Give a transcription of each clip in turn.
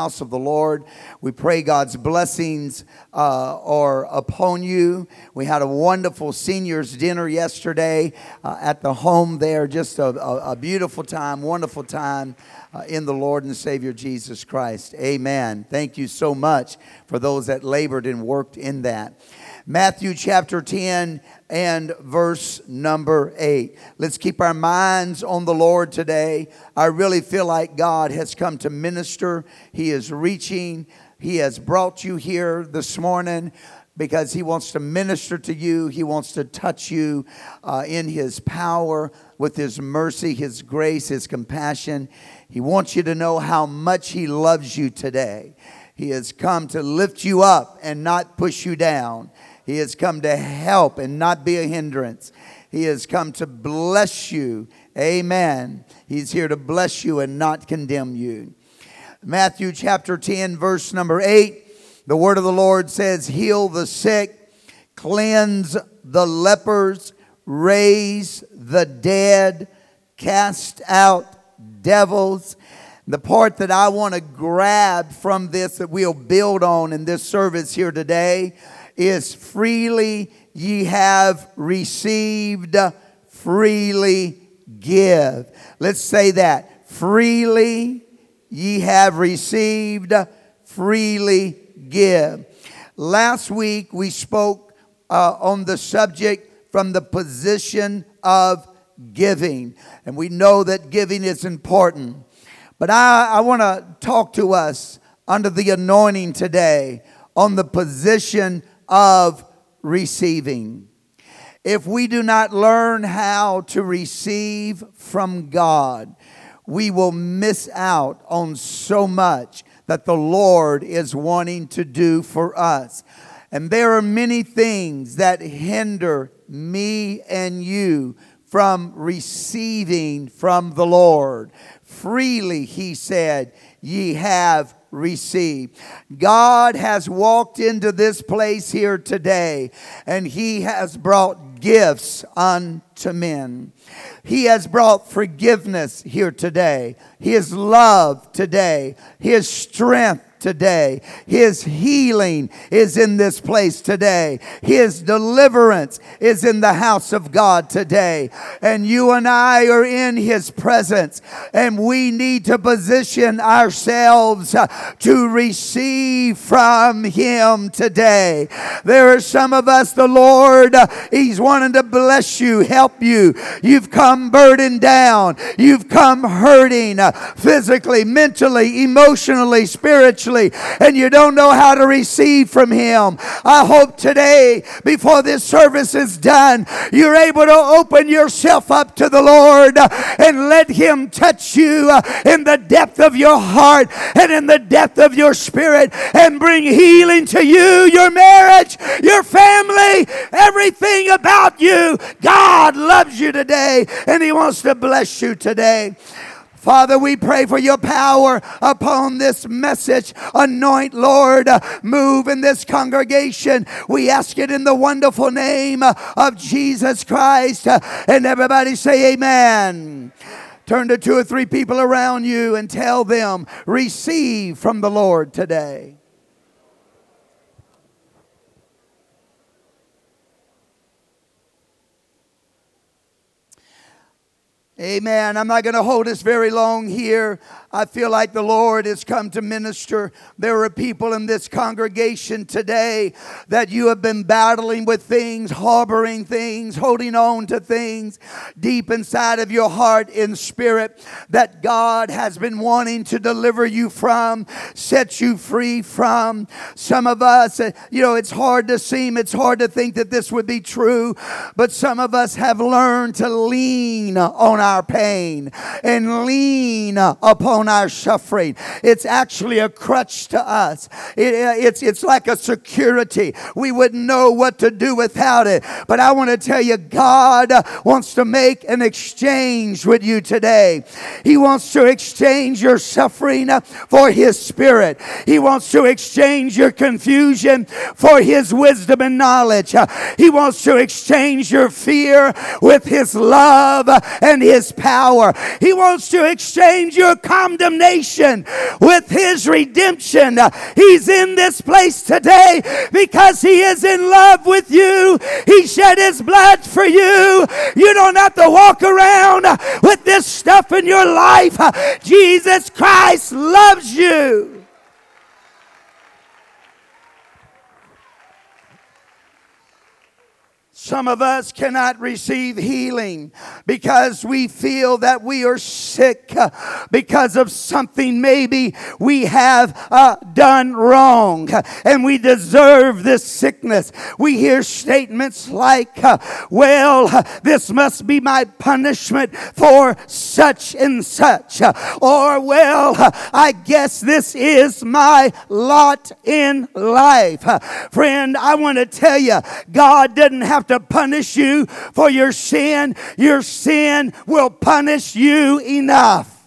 house of the Lord. We pray God's blessings uh, are upon you. We had a wonderful seniors dinner yesterday uh, at the home there. Just a, a, a beautiful time, wonderful time uh, in the Lord and Savior Jesus Christ. Amen. Thank you so much for those that labored and worked in that. Matthew chapter 10 and verse number 8. Let's keep our minds on the Lord today. I really feel like God has come to minister. He is reaching. He has brought you here this morning because He wants to minister to you. He wants to touch you uh, in His power, with His mercy, His grace, His compassion. He wants you to know how much He loves you today. He has come to lift you up and not push you down. He has come to help and not be a hindrance. He has come to bless you. Amen. He's here to bless you and not condemn you. Matthew chapter 10, verse number 8, the word of the Lord says, Heal the sick, cleanse the lepers, raise the dead, cast out devils. The part that I want to grab from this that we'll build on in this service here today is freely ye have received, freely give. Let's say that. Freely ye have received, freely give. Last week we spoke uh, on the subject from the position of giving. And we know that giving is important. But I, I want to talk to us under the anointing today on the position of receiving. If we do not learn how to receive from God, we will miss out on so much that the Lord is wanting to do for us. And there are many things that hinder me and you from receiving from the Lord. Freely, he said, ye have received. God has walked into this place here today and he has brought gifts unto men. He has brought forgiveness here today, His love today, His strength today. His healing is in this place today. His deliverance is in the house of God today. And you and I are in His presence, and we need to position ourselves uh, to receive from Him today. There are some of us, the Lord, uh, He's wanting to bless you, help you. You've come burdened down, you've come hurting uh, physically, mentally, emotionally, spiritually and you don't know how to receive from Him. I hope today, before this service is done, you're able to open yourself up to the Lord and let Him touch you in the depth of your heart and in the depth of your spirit and bring healing to you, your marriage, your family, everything about you. God loves you today and He wants to bless you today. Father, we pray for your power upon this message. Anoint, Lord, move in this congregation. We ask it in the wonderful name of Jesus Christ. And everybody say, Amen. Turn to two or three people around you and tell them, receive from the Lord today. Amen. I'm not going to hold us very long here. I feel like the Lord has come to minister. There are people in this congregation today that you have been battling with things, harboring things, holding on to things deep inside of your heart in spirit that God has been wanting to deliver you from, set you free from. Some of us, uh, you know, it's hard to seem, it's hard to think that this would be true, but some of us have learned to lean on our pain and lean upon our suffering. It's actually a crutch to us. It, it's, it's like a security. We wouldn't know what to do without it. But I want to tell you, God wants to make an exchange with you today. He wants to exchange your suffering for His Spirit. He wants to exchange your confusion for His wisdom and knowledge. He wants to exchange your fear with His love and His power. He wants to exchange your condemnation with his redemption. He's in this place today because he is in love with you. He shed his blood for you. You don't have to walk around with this stuff in your life. Jesus Christ loves you. Some of us cannot receive healing because we feel that we are sick because of something maybe we have uh, done wrong and we deserve this sickness. We hear statements like, uh, well, this must be my punishment for such and such. Or, well, I guess this is my lot in life. Friend, I want to tell you, God doesn't have to punish you for your sin. Your sin will punish you enough.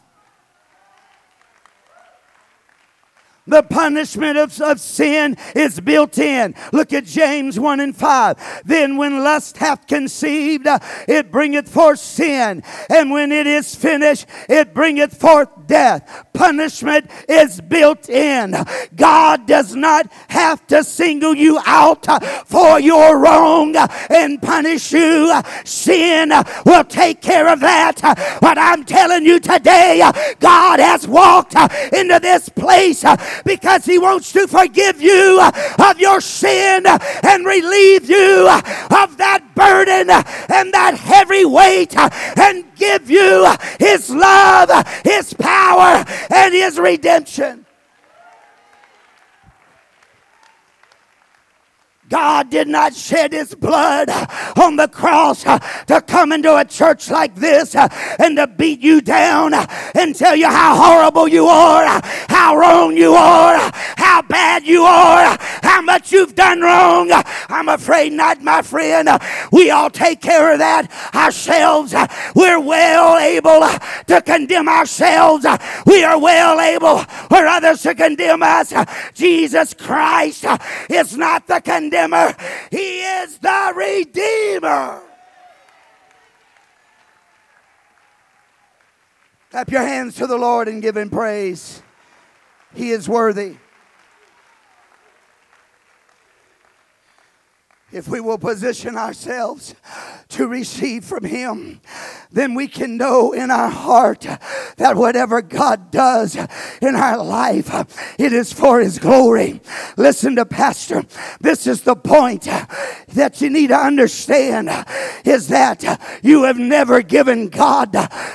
The punishment of, of sin is built in. Look at James 1 and 5. Then when lust hath conceived, uh, it bringeth forth sin. And when it is finished, it bringeth forth death. Punishment is built in. God does not have to single you out for your wrong and punish you. Sin will take care of that. But I'm telling you today, God has walked into this place because He wants to forgive you of your sin and relieve you of that burden and that heavy weight and give you His love, His power, and His redemption. God did not shed his blood on the cross uh, to come into a church like this uh, and to beat you down uh, and tell you how horrible you are, how wrong you are, how bad you are, how much you've done wrong. I'm afraid not, my friend. We all take care of that ourselves. We're well able to condemn ourselves. We are well able for others to condemn us. Jesus Christ is not the condemner condemner, He is the Redeemer. Clap your hands to the Lord and give Him praise. He is worthy. If we will position ourselves to receive from Him, then we can know in our heart that whatever God does in our life, it is for His glory. Listen to Pastor. This is the point that you need to understand is that you have never given God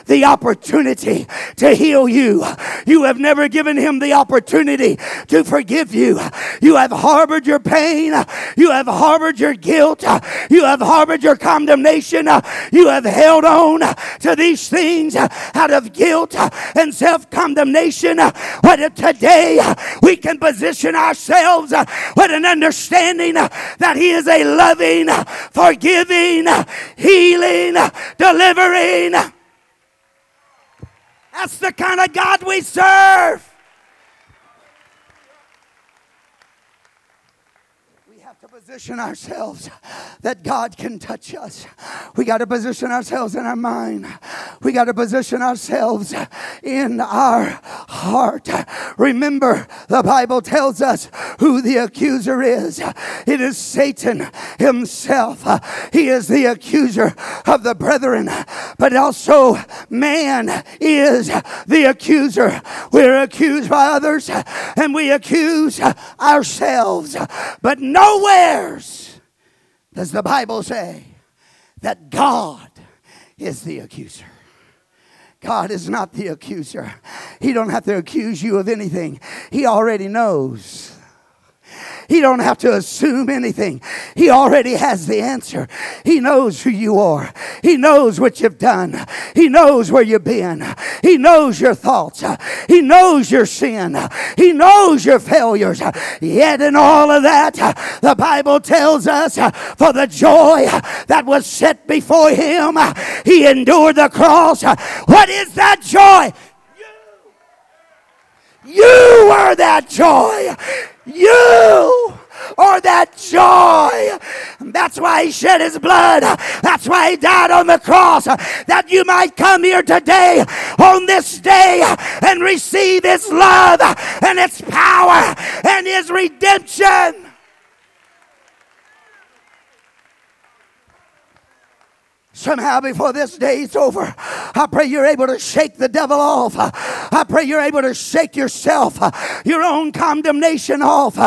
the opportunity to heal you. You have never given Him the opportunity to forgive you. You have harbored your pain. You have harbored your guilt. You have harbored your condemnation. You have held on to these things out of guilt and self condemnation. But if today we can position ourselves with an understanding that He is a loving, forgiving, healing, delivering. That's the kind of God we serve. Position ourselves that God can touch us. We got to position ourselves in our mind. We got to position ourselves in our heart. Remember, the Bible tells us who the accuser is. It is Satan himself. He is the accuser of the brethren, but also man is the accuser. We're accused by others and we accuse ourselves, but nowhere does the Bible say that God is the accuser. God is not the accuser. He don't have to accuse you of anything. He already knows. He don't have to assume anything. He already has the answer. He knows who you are. He knows what you've done. He knows where you've been. He knows your thoughts. He knows your sin. He knows your failures. Yet in all of that, the Bible tells us for the joy that was set before him, he endured the cross. What is that joy? You are that joy. You are that joy. That's why he shed his blood. That's why he died on the cross. That you might come here today on this day and receive his love and its power and his redemption. Somehow, before this day is over, I pray you're able to shake the devil off. I pray you're able to shake yourself, your own condemnation off,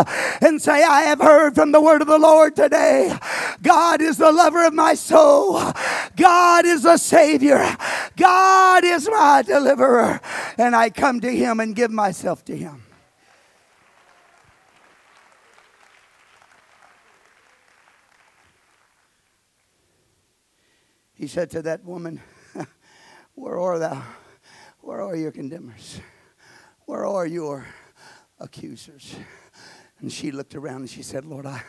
and say, I have heard from the word of the Lord today. God is the lover of my soul, God is the Savior, God is my deliverer, and I come to Him and give myself to Him. He said to that woman, Where are thou? Where are your condemners? Where are your accusers? And she looked around and she said, Lord, I,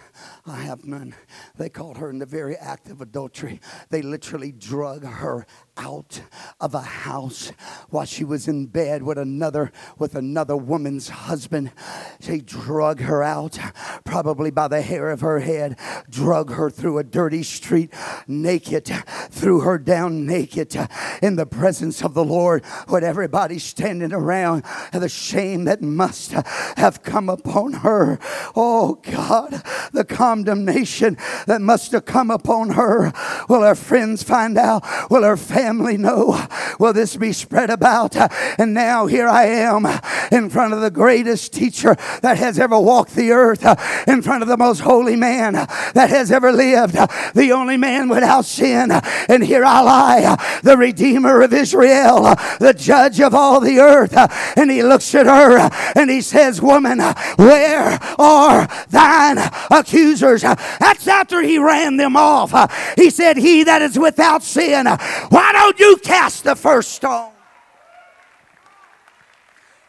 I have none. They caught her in the very act of adultery. They literally drug her out of a house while she was in bed with another with another woman's husband. They drug her out probably by the hair of her head drug her through a dirty street naked threw her down naked in the presence of the lord with everybody standing around. The shame that must have come upon her. Oh god the condemnation that must have come upon her. Will her friends find out? Will her family family know? Will this be spread about? And now here I am in front of the greatest teacher that has ever walked the earth, in front of the most holy man that has ever lived, the only man without sin. And here I lie, the Redeemer of Israel, the judge of all the earth. And he looks at her and he says, Woman, where are thine accusers? That's after he ran them off. He said, He that is without sin, why why don't you cast the first stone?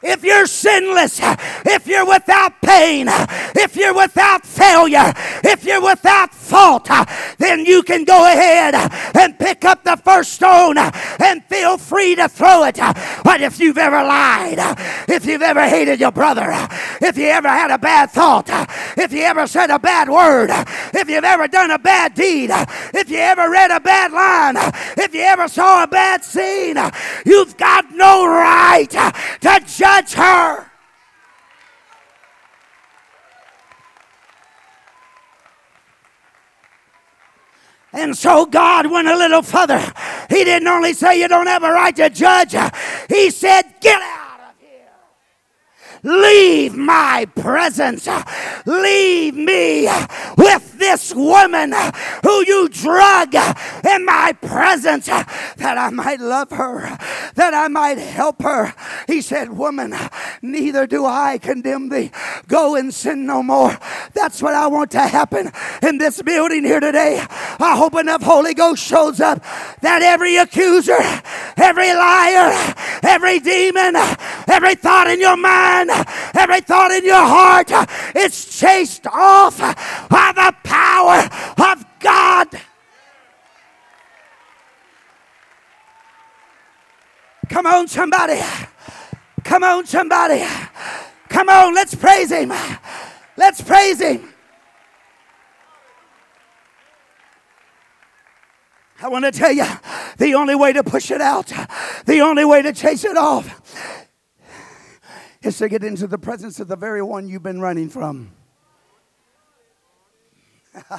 If you're sinless, if you're without pain, if you're without failure, if you're without fault, then you can go ahead and pick up the first stone and feel free to throw it. But if you've ever lied, if you've ever hated your brother, if you ever had a bad thought, if you ever said a bad word, if you've ever done a bad deed, if you ever read a bad line, if you ever saw a bad scene, you've got no right to judge her. And so God went a little further. He didn't only say you don't have a right to judge, He said, Get out of here. Leave my presence. Leave me with this woman who you drug my presence that I might love her, that I might help her. He said, Woman, neither do I condemn thee. Go and sin no more. That's what I want to happen in this building here today. I hope enough Holy Ghost shows up that every accuser, every liar, every demon, every thought in your mind, every thought in your heart, it's chased off by the power of God. Come on, somebody. Come on, somebody. Come on, let's praise Him. Let's praise Him. I want to tell you the only way to push it out, the only way to chase it off, is to get into the presence of the very one you've been running from.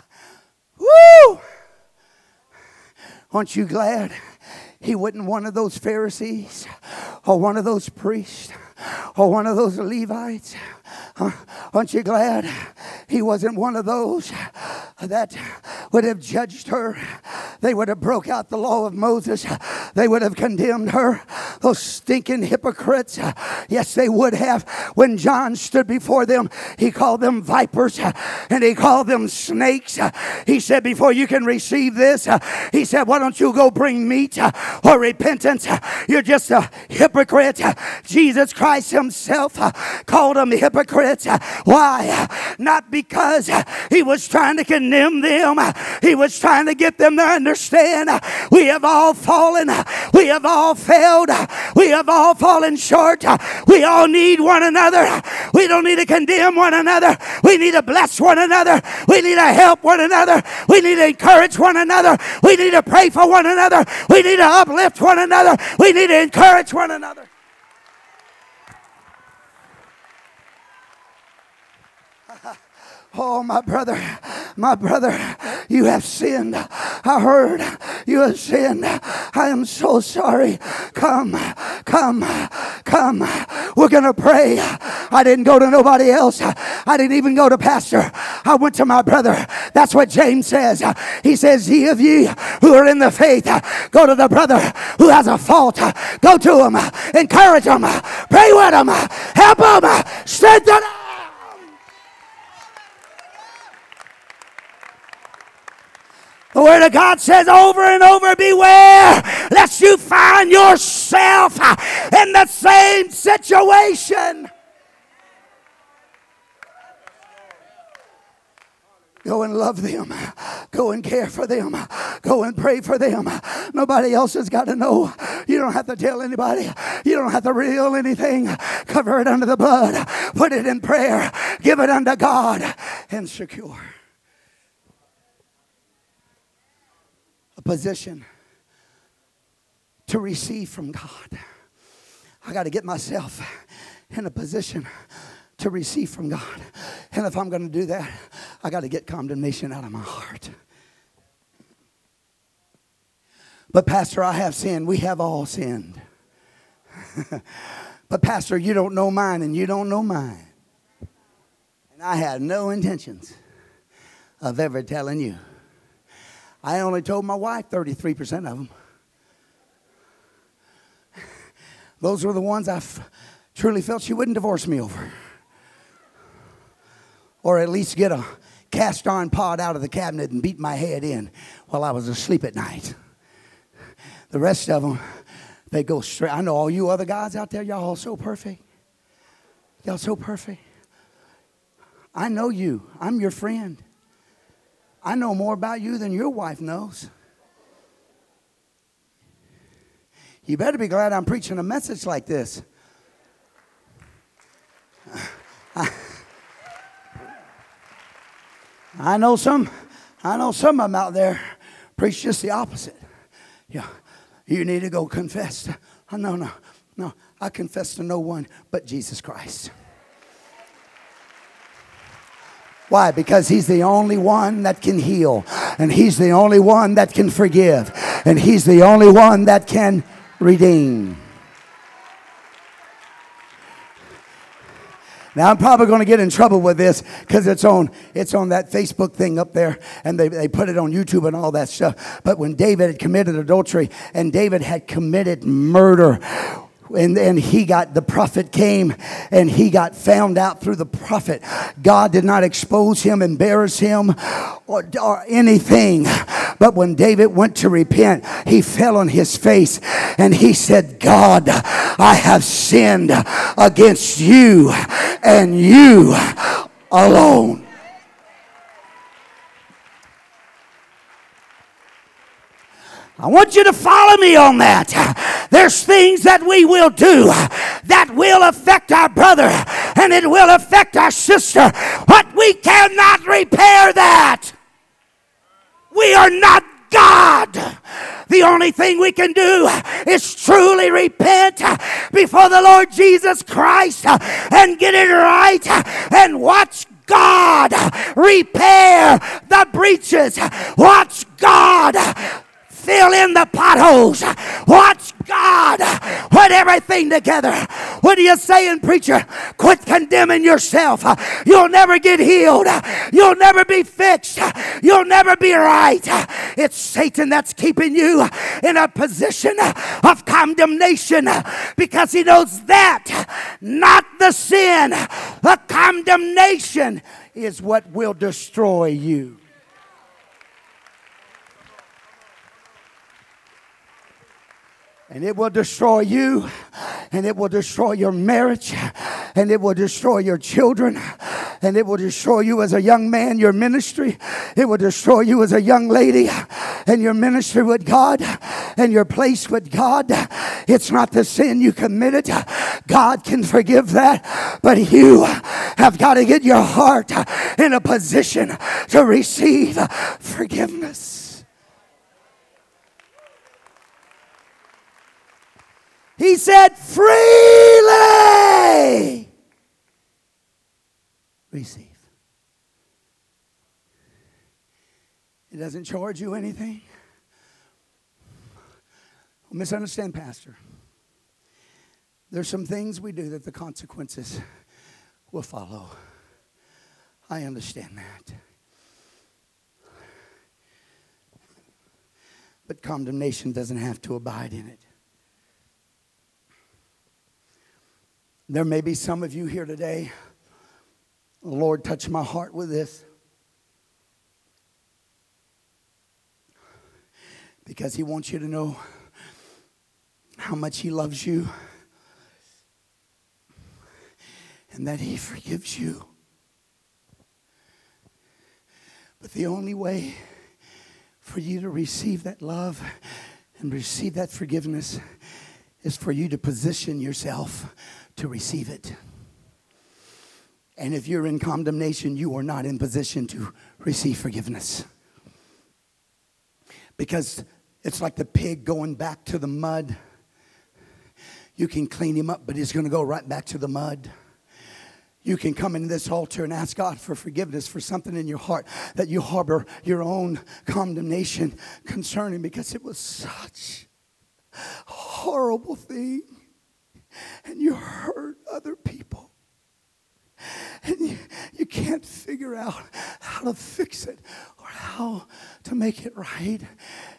Woo! Aren't you glad he wasn't one of those Pharisees or one of those priests or one of those Levites? Aren't you glad he wasn't one of those that would have judged her? They would have broke out the law of Moses. They would have condemned her. Those stinking hypocrites. Yes, they would have. When John stood before them, he called them vipers and he called them snakes. He said, Before you can receive this, he said, Why don't you go bring meat or repentance? You're just a hypocrite. Jesus Christ himself called them hypocrites. Why? Not because he was trying to condemn them, he was trying to get them to understand we have all fallen We have all failed. We have all fallen short. We all need one another. We don't need to condemn one another. We need to bless one another. We need to help one another. We need to encourage one another. We need to pray for one another. We need to uplift one another. We need to encourage one another. Oh, my brother, my brother, you have sinned. I heard you have sinned. I am so sorry. Come, come, come. We're going to pray. I didn't go to nobody else. I didn't even go to pastor. I went to my brother. That's what James says. He says, Ye of ye who are in the faith, go to the brother who has a fault. Go to him, encourage him, pray with him, help him, strengthen him. The Word of God says over and over, beware lest you find yourself in the same situation. Go and love them. Go and care for them. Go and pray for them. Nobody else has got to know. You don't have to tell anybody. You don't have to reveal anything. Cover it under the blood. Put it in prayer. Give it unto God and secure. Position to receive from God. I got to get myself in a position to receive from God. And if I'm going to do that, I got to get condemnation out of my heart. But, Pastor, I have sinned. We have all sinned. but, Pastor, you don't know mine and you don't know mine. And I had no intentions of ever telling you. I only told my wife 33% of them. Those were the ones I f- truly felt she wouldn't divorce me over. Or at least get a cast iron pot out of the cabinet and beat my head in while I was asleep at night. The rest of them, they go straight. I know all you other guys out there, y'all all so perfect. Y'all so perfect. I know you. I'm your friend. I know more about you than your wife knows. You better be glad I'm preaching a message like this. I, know some, I know some of them out there preach just the opposite. Yeah, you need to go confess. No, no, no. I confess to no one but Jesus Christ. Why? Because He's the only one that can heal, and He's the only one that can forgive, and He's the only one that can redeem. Now I'm probably going to get in trouble with this because it's on it's on that Facebook thing up there, and they, they put it on YouTube and all that stuff. But when David had committed adultery and David had committed murder, and then he got the prophet came and he got found out through the prophet. God did not expose him embarrass him or, or anything. But when david went to repent he fell on his face and he said god i have sinned against you and you alone I want you to follow me on that. There's things that we will do that will affect our brother and it will affect our sister, but we cannot repair that. We are not God. The only thing we can do is truly repent before the Lord Jesus Christ and get it right and watch God repair the breaches. Watch God fill in the potholes. Watch God put everything together. What are you saying, preacher? Quit condemning yourself. You'll never get healed. You'll never be fixed. You'll never be right. It's Satan that's keeping you in a position of condemnation because he knows that, not the sin. The condemnation is what will destroy you. And it will destroy you and it will destroy your marriage and it will destroy your children, and it will destroy you as a young man, your ministry. It will destroy you as a young lady, and your ministry with God, and your place with God. It's not the sin you committed. God can forgive that, but you have got to get your heart in a position to receive forgiveness. He said, freely receive. It doesn't charge you anything. misunderstand, Pastor. There's some things we do that the consequences will follow. I understand that. But condemnation doesn't have to abide in it. There may be some of you here today. The Lord touched my heart with this. Because He wants you to know how much He loves you and that He forgives you. But the only way for you to receive that love and receive that forgiveness is for you to position yourself to receive it. And if you're in condemnation, you are not in position to receive forgiveness. Because it's like the pig going back to the mud. You can clean him up, but he's going to go right back to the mud. You can come into this altar and ask God for forgiveness for something in your heart that you harbor your own condemnation concerning because it was such a horrible thing. And you hurt other people. And you, you can't figure out how to fix it or how to make it right.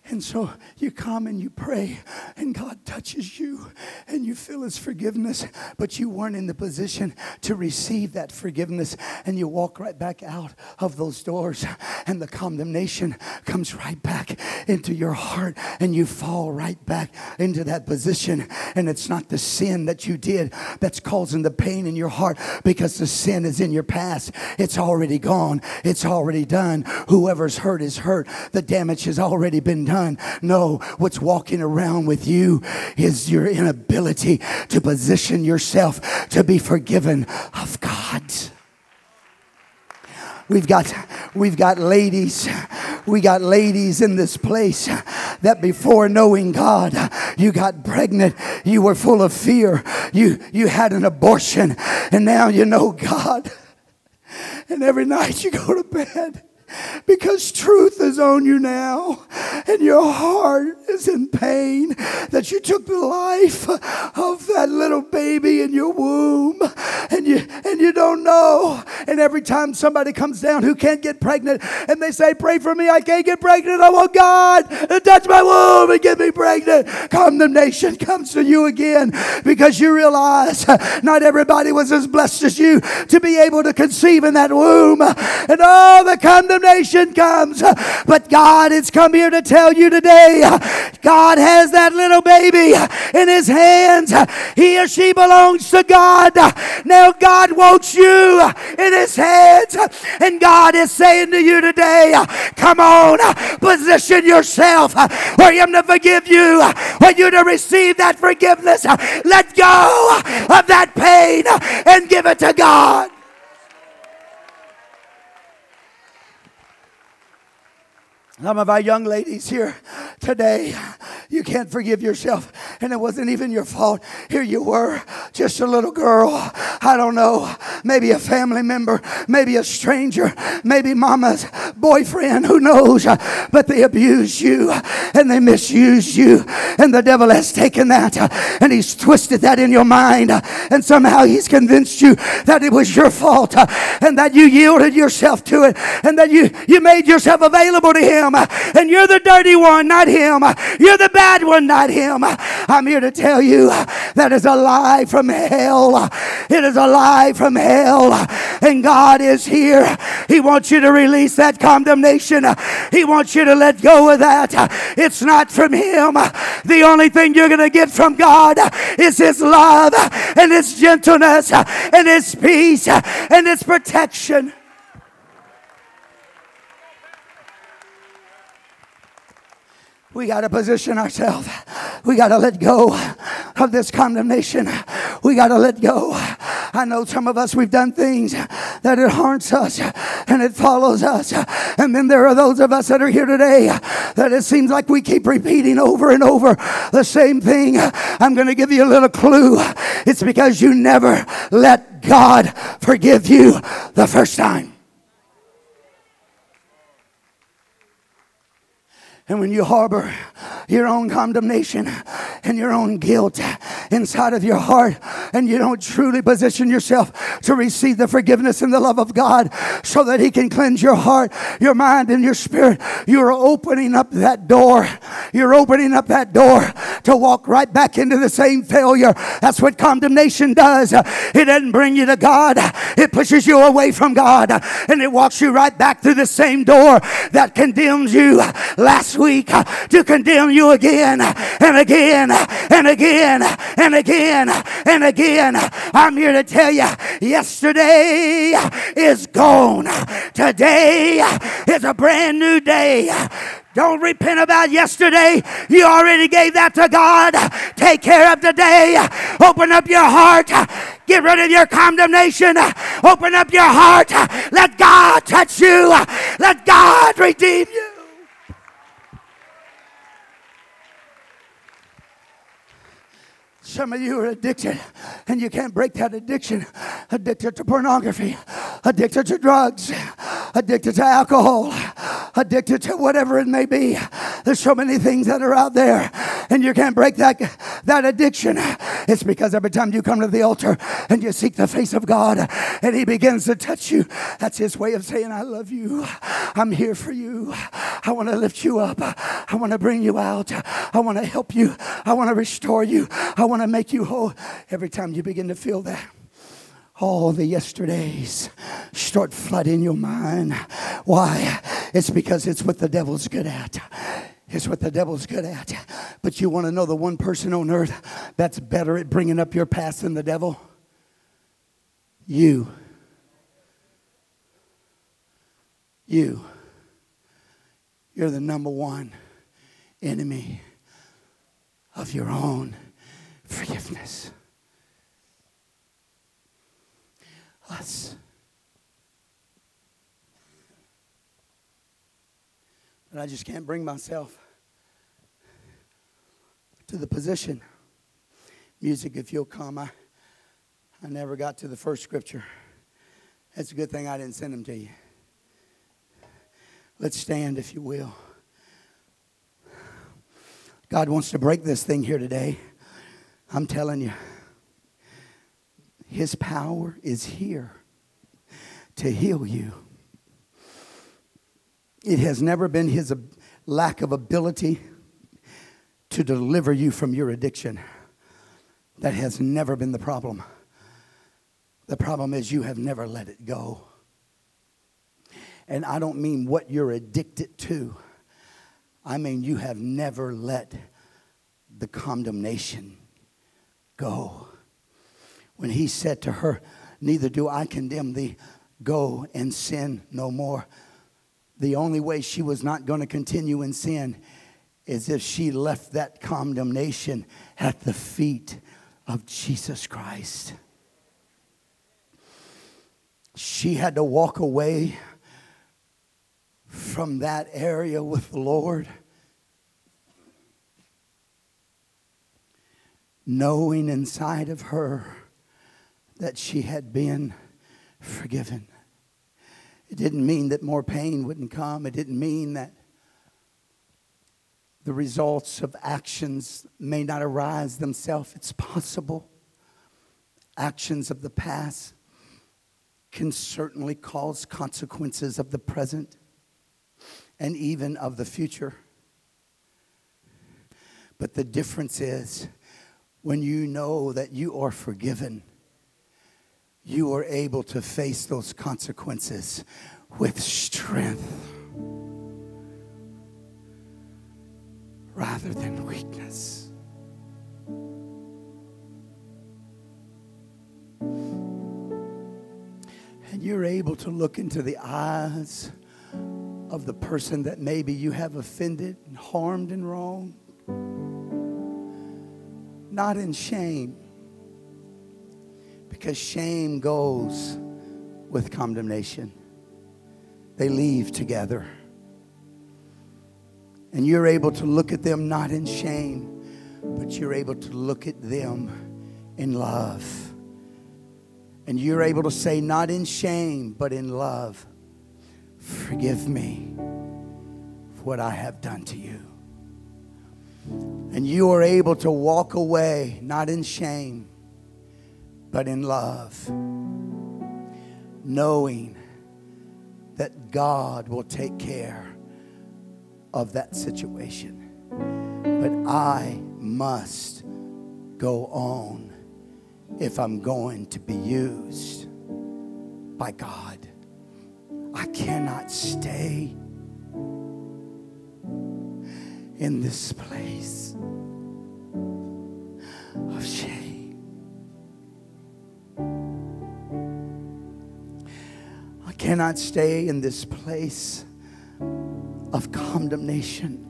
And so you come and you pray, and God touches you, and you feel His forgiveness, but you weren't in the position to receive that forgiveness. And you walk right back out of those doors, and the condemnation comes right back into your heart, and you fall right back into that position. And it's not the sin that you did that's causing the pain in your heart because the sin is in your past. It's already gone, it's already done. Whoever's hurt is hurt, the damage has already been done. No, what's walking around with you is your inability to position yourself to be forgiven of God. We've got, we've got ladies, we got ladies in this place that before knowing God, you got pregnant, you were full of fear, you, you had an abortion, and now you know God. And every night you go to bed because truth is on you now and your heart is in pain that you took the life of that little baby in your womb and you and you don't know. And every time somebody comes down who can't get pregnant and they say pray for me I can't get pregnant. I want God to touch my womb and get me pregnant. Condemnation comes to you again because you realize not everybody was as blessed as you to be able to conceive in that womb. And all the condemnation condemnation comes. But God has come here to tell you today God has that little baby in his hands. He or she belongs to God. Now God wants you in his hands. And God is saying to you today, come on, position yourself for him to forgive you, for you to receive that forgiveness. Let go of that pain and give it to God. Some of our young ladies here today, you can't forgive yourself, and it wasn't even your fault. Here you were, just a little girl. I don't know, maybe a family member, maybe a stranger, maybe mama's boyfriend, who knows? But they abused you and they misused you, and the devil has taken that and he's twisted that in your mind, and somehow he's convinced you that it was your fault and that you yielded yourself to it and that you, you made yourself available to him him. And you're the dirty one, not him. You're the bad one, not him. I'm here to tell you that is a lie from hell. It is a lie from hell. And God is here. He wants you to release that condemnation. He wants you to let go of that. It's not from Him. The only thing you're going to get from God is His love and His gentleness and His peace and His protection. We got to position ourselves. We got to let go of this condemnation. We got to let go. I know some of us, we've done things that it haunts us and it follows us. And then there are those of us that are here today that it seems like we keep repeating over and over the same thing. I'm going to give you a little clue. It's because you never let God forgive you the first time. And when you harbor your own condemnation and your own guilt inside of your heart, and you don't truly position yourself to receive the forgiveness and the love of God so that He can cleanse your heart, your mind, and your spirit, you're opening up that door. You're opening up that door to walk right back into the same failure. That's what condemnation does. It doesn't bring you to God, it pushes you away from God, and it walks you right back through the same door that condemns you last week to condemn you again and again and again and again and again. I'm here to tell you yesterday is gone. Today is a brand new day. Don't repent about yesterday. You already gave that to God. Take care of today. Open up your heart. Get rid of your condemnation. Open up your heart. Let God touch you. Let God redeem you. Some of you are addicted and you can't break that addiction. Addicted to pornography, addicted to drugs, addicted to alcohol, addicted to whatever it may be. There's so many things that are out there and you can't break that, that addiction. It's because every time you come to the altar and you seek the face of God and He begins to touch you, that's His way of saying, I love you. I'm here for you. I want to lift you up. I want to bring you out. I want to help you. I want to restore you. I want to to make you whole. Every time you begin to feel that, all the yesterdays start flooding your mind. Why? It's because it's what the devil's good at. It's what the devil's good at. But you want to know the one person on earth that's better at bringing up your past than the devil? You. You. You're the number one enemy of your own forgiveness. Us. But I just can't bring myself to the position. Music, if you'll come. I, I never got to the first scripture. It's a good thing I didn't send them to you. Let's stand, if you will. God wants to break this thing here today. I'm telling you, His power is here to heal you. It has never been His lack of ability to deliver you from your addiction. That has never been the problem. The problem is you have never let it go. And I don't mean what you're addicted to, I mean you have never let the condemnation Go. When he said to her, Neither do I condemn thee, go and sin no more. The only way she was not going to continue in sin is if she left that condemnation at the feet of Jesus Christ. She had to walk away from that area with the Lord knowing inside of her that she had been forgiven. It didn't mean that more pain wouldn't come. It didn't mean that the results of actions may not arise themselves. It's possible. Actions of the past can certainly cause consequences of the present and even of the future. But the difference is when you know that you are forgiven, you are able to face those consequences with strength rather than weakness. And you're able to look into the eyes of the person that maybe you have offended and harmed and wronged not in shame, because shame goes with condemnation. They leave together. And you're able to look at them not in shame, but you're able to look at them in love. And you're able to say, not in shame, but in love, forgive me for what I have done to you. And you are able to walk away, not in shame, but in love, knowing that God will take care of that situation. But I must go on if I'm going to be used by God. I cannot stay in this place of shame. I cannot stay in this place of condemnation.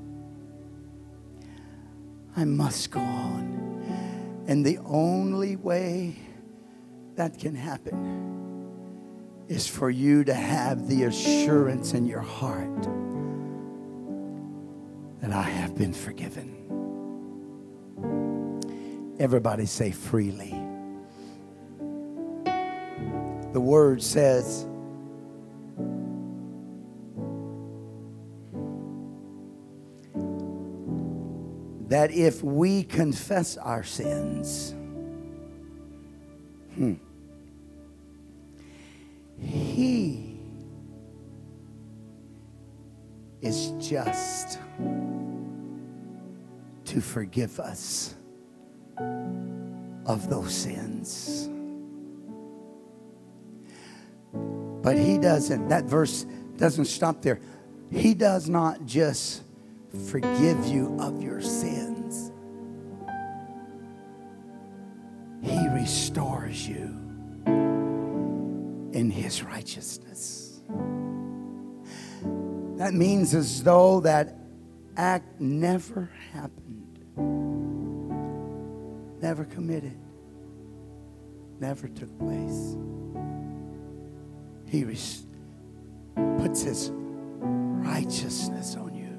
I must go on. And the only way that can happen is for you to have the assurance in your heart that I have been forgiven. Everybody say freely. The word says, that if we confess our sins, forgive us of those sins. But he doesn't, that verse doesn't stop there. He does not just forgive you of your sins, he restores you in his righteousness. That means as though that act never happened never committed, never took place. He res- puts his righteousness on you.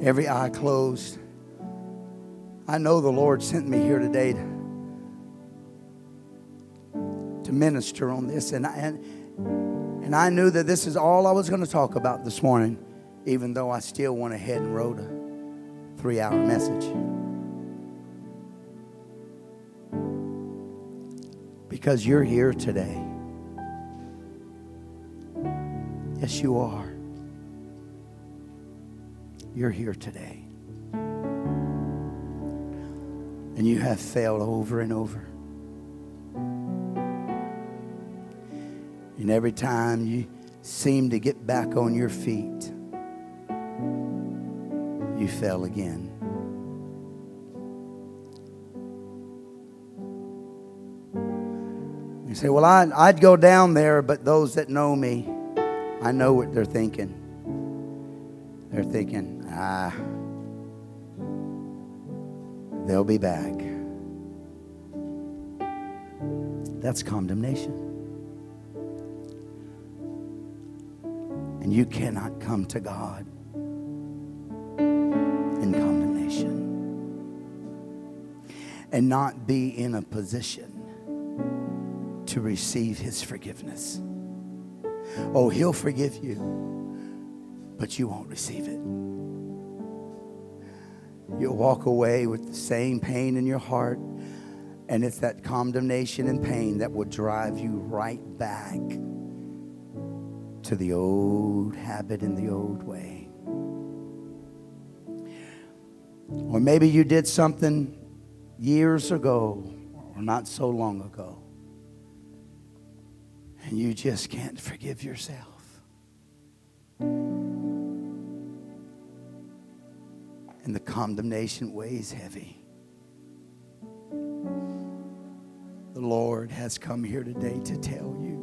Every eye closed. I know the Lord sent me here today to, to minister on this, and I, and, and I knew that this is all I was going to talk about this morning, even though I still went ahead and wrote three hour message. Because you're here today. Yes, you are. You're here today. And you have failed over and over. And every time you seem to get back on your feet, you fell again. You say, Well, I'd, I'd go down there, but those that know me, I know what they're thinking. They're thinking, ah, they'll be back. That's condemnation. And you cannot come to God and not be in a position to receive his forgiveness. Oh, he'll forgive you, but you won't receive it. You'll walk away with the same pain in your heart, and it's that condemnation and pain that will drive you right back to the old habit and the old way. Or maybe you did something years ago or not so long ago. And you just can't forgive yourself. And the condemnation weighs heavy. The Lord has come here today to tell you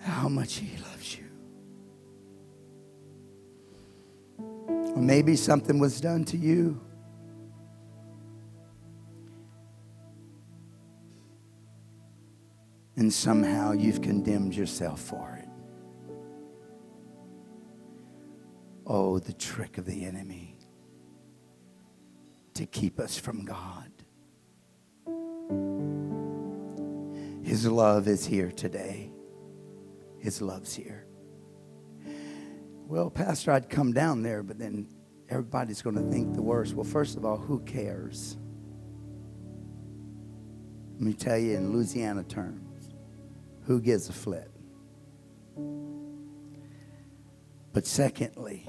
how much He loves you. Or maybe something was done to you. And somehow you've condemned yourself for it. Oh, the trick of the enemy to keep us from God. His love is here today. His love's here. Well, Pastor, I'd come down there, but then everybody's going to think the worst. Well, first of all, who cares? Let me tell you in Louisiana terms who gives a flip? But secondly,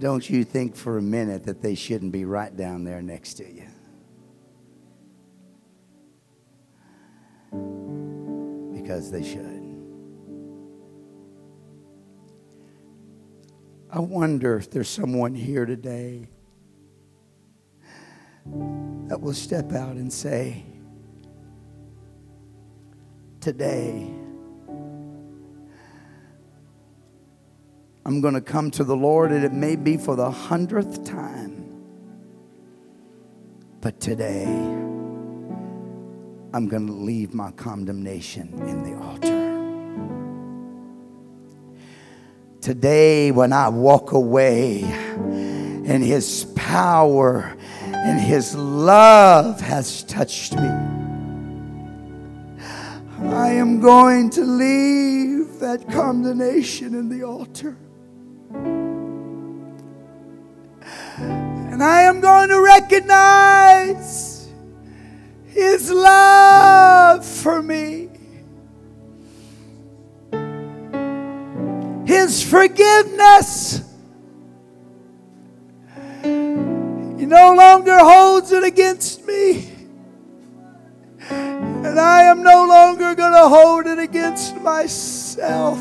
don't you think for a minute that they shouldn't be right down there next to you? Because they should. I wonder if there's someone here today that will step out and say, Today, I'm going to come to the Lord, and it may be for the hundredth time. But today, I'm going to leave my condemnation in the altar. Today, when I walk away and His power and His love has touched me, am going to leave that condemnation in the altar. And I am going to recognize His love for me. His forgiveness. He no longer holds it against me. And I am no longer going to hold it against myself.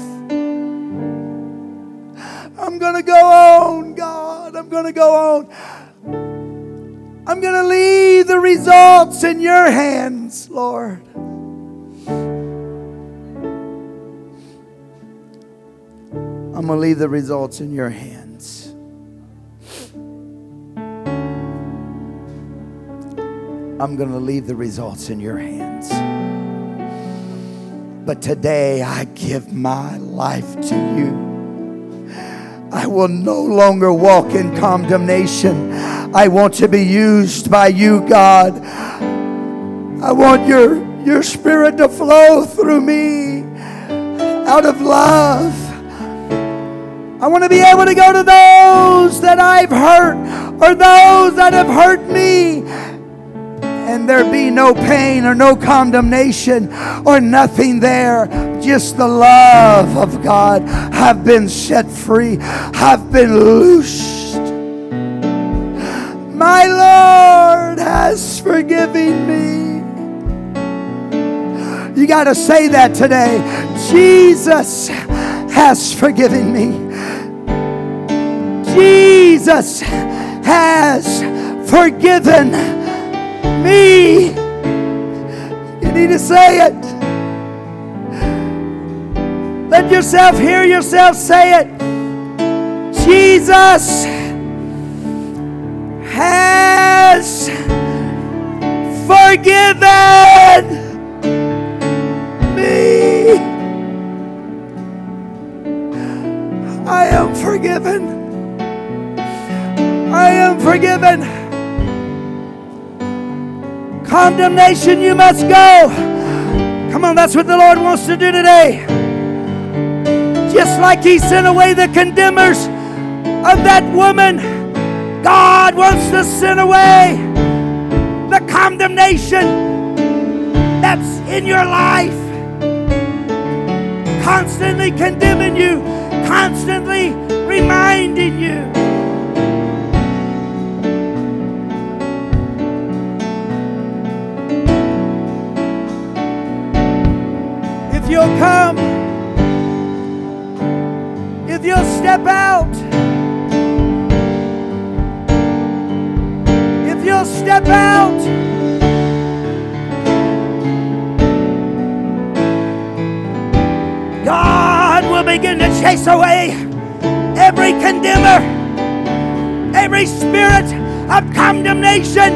I'm going to go on, God. I'm going to go on. I'm going to leave the results in your hands, Lord. I'm going to leave the results in your hands. I'm going to leave the results in your hands. But today I give my life to you. I will no longer walk in condemnation. I want to be used by you, God. I want your, your spirit to flow through me out of love. I want to be able to go to those that I've hurt or those that have hurt me. And there be no pain or no condemnation or nothing there. Just the love of God. Have been set free, I've been loosed. My Lord has forgiven me. You got to say that today. Jesus has forgiven me. Jesus has forgiven me. You need to say it. Let yourself hear yourself say it. Jesus has forgiven me. I am forgiven. I am forgiven. Condemnation, you must go. Come on, that's what the Lord wants to do today. Just like He sent away the condemners of that woman, God wants to send away the condemnation that's in your life, constantly condemning you, constantly reminding you. You'll come, if you'll step out, if you'll step out. God will begin to chase away every condemner, every spirit of condemnation.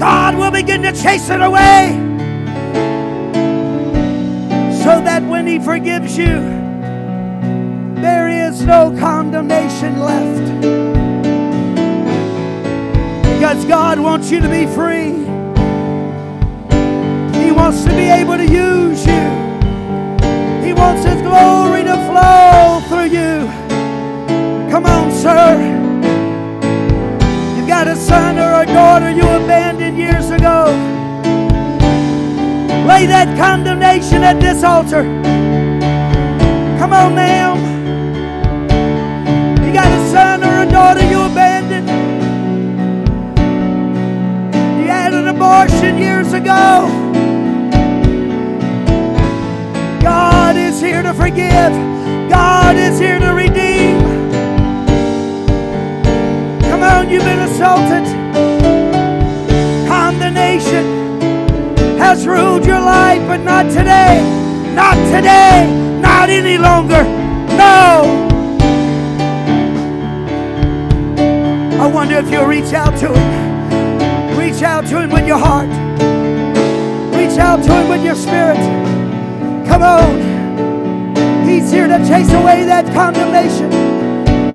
God will begin to chase it away so that when He forgives you, there is no condemnation left. Because God wants you to be free, He wants to be able to use you. He wants His glory to flow through you. Come on, sir. You've got a son or a daughter you abandoned years ago. Lay that condemnation at this altar. Come on, ma'am. You got a son or a daughter you abandoned. You had an abortion years ago. God is here to forgive. God is here to redeem. Come on, you've been assaulted. Has ruled your life, but not today. Not today. Not any longer. No. I wonder if you'll reach out to him. Reach out to him with your heart. Reach out to him with your spirit. Come on. He's here to chase away that condemnation.